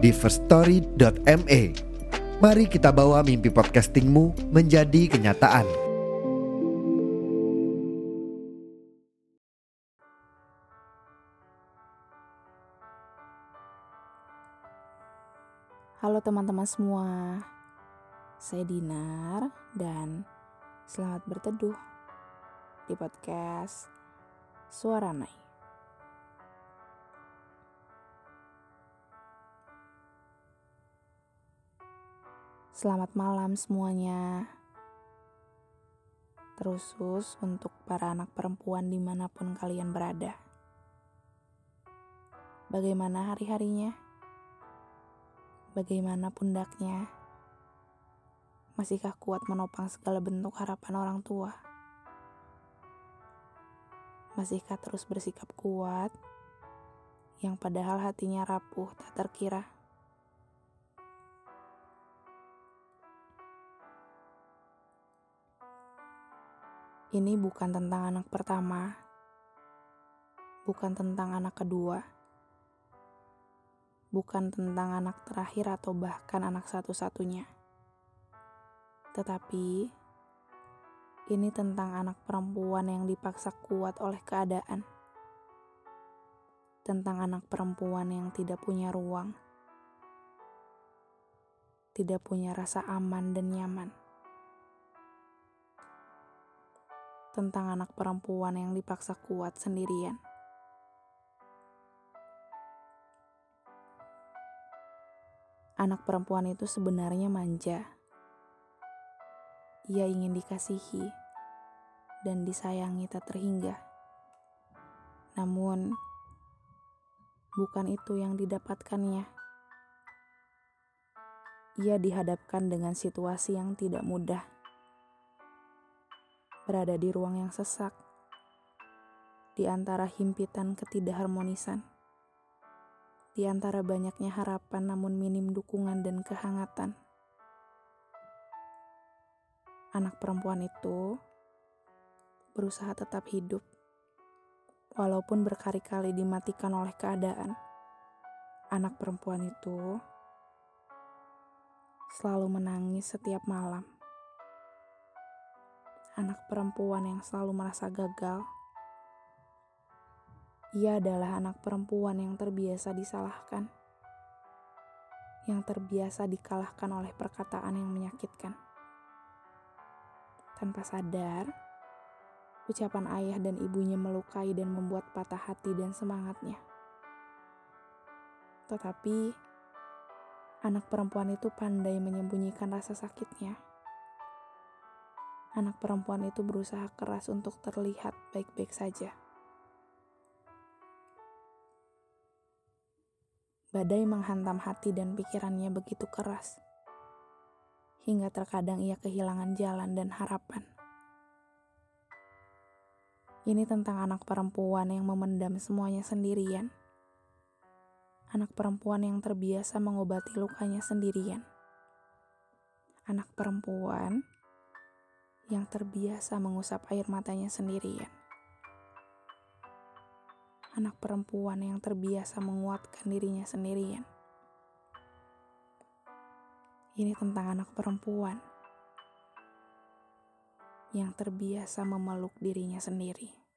di firststory.me. Mari kita bawa mimpi podcastingmu menjadi kenyataan. Halo teman-teman semua, saya Dinar dan selamat berteduh di podcast Suara Nai. Selamat malam semuanya. Terusus untuk para anak perempuan di mana pun kalian berada. Bagaimana hari-harinya? Bagaimana pundaknya? Masihkah kuat menopang segala bentuk harapan orang tua? Masihkah terus bersikap kuat yang padahal hatinya rapuh tak terkira? Ini bukan tentang anak pertama, bukan tentang anak kedua bukan tentang anak terakhir atau bahkan anak satu-satunya. Tetapi ini tentang anak perempuan yang dipaksa kuat oleh keadaan. Tentang anak perempuan yang tidak punya ruang. Tidak punya rasa aman dan nyaman. Tentang anak perempuan yang dipaksa kuat sendirian. anak perempuan itu sebenarnya manja. Ia ingin dikasihi dan disayangi tak terhingga. Namun, bukan itu yang didapatkannya. Ia dihadapkan dengan situasi yang tidak mudah. Berada di ruang yang sesak, di antara himpitan ketidakharmonisan di antara banyaknya harapan namun minim dukungan dan kehangatan. Anak perempuan itu berusaha tetap hidup, walaupun berkali-kali dimatikan oleh keadaan. Anak perempuan itu selalu menangis setiap malam. Anak perempuan yang selalu merasa gagal ia adalah anak perempuan yang terbiasa disalahkan, yang terbiasa dikalahkan oleh perkataan yang menyakitkan. Tanpa sadar, ucapan ayah dan ibunya melukai dan membuat patah hati dan semangatnya. Tetapi, anak perempuan itu pandai menyembunyikan rasa sakitnya. Anak perempuan itu berusaha keras untuk terlihat baik-baik saja. Badai menghantam hati dan pikirannya begitu keras, hingga terkadang ia kehilangan jalan dan harapan. Ini tentang anak perempuan yang memendam semuanya sendirian. Anak perempuan yang terbiasa mengobati lukanya sendirian. Anak perempuan yang terbiasa mengusap air matanya sendirian anak perempuan yang terbiasa menguatkan dirinya sendirian. Ini tentang anak perempuan yang terbiasa memeluk dirinya sendiri.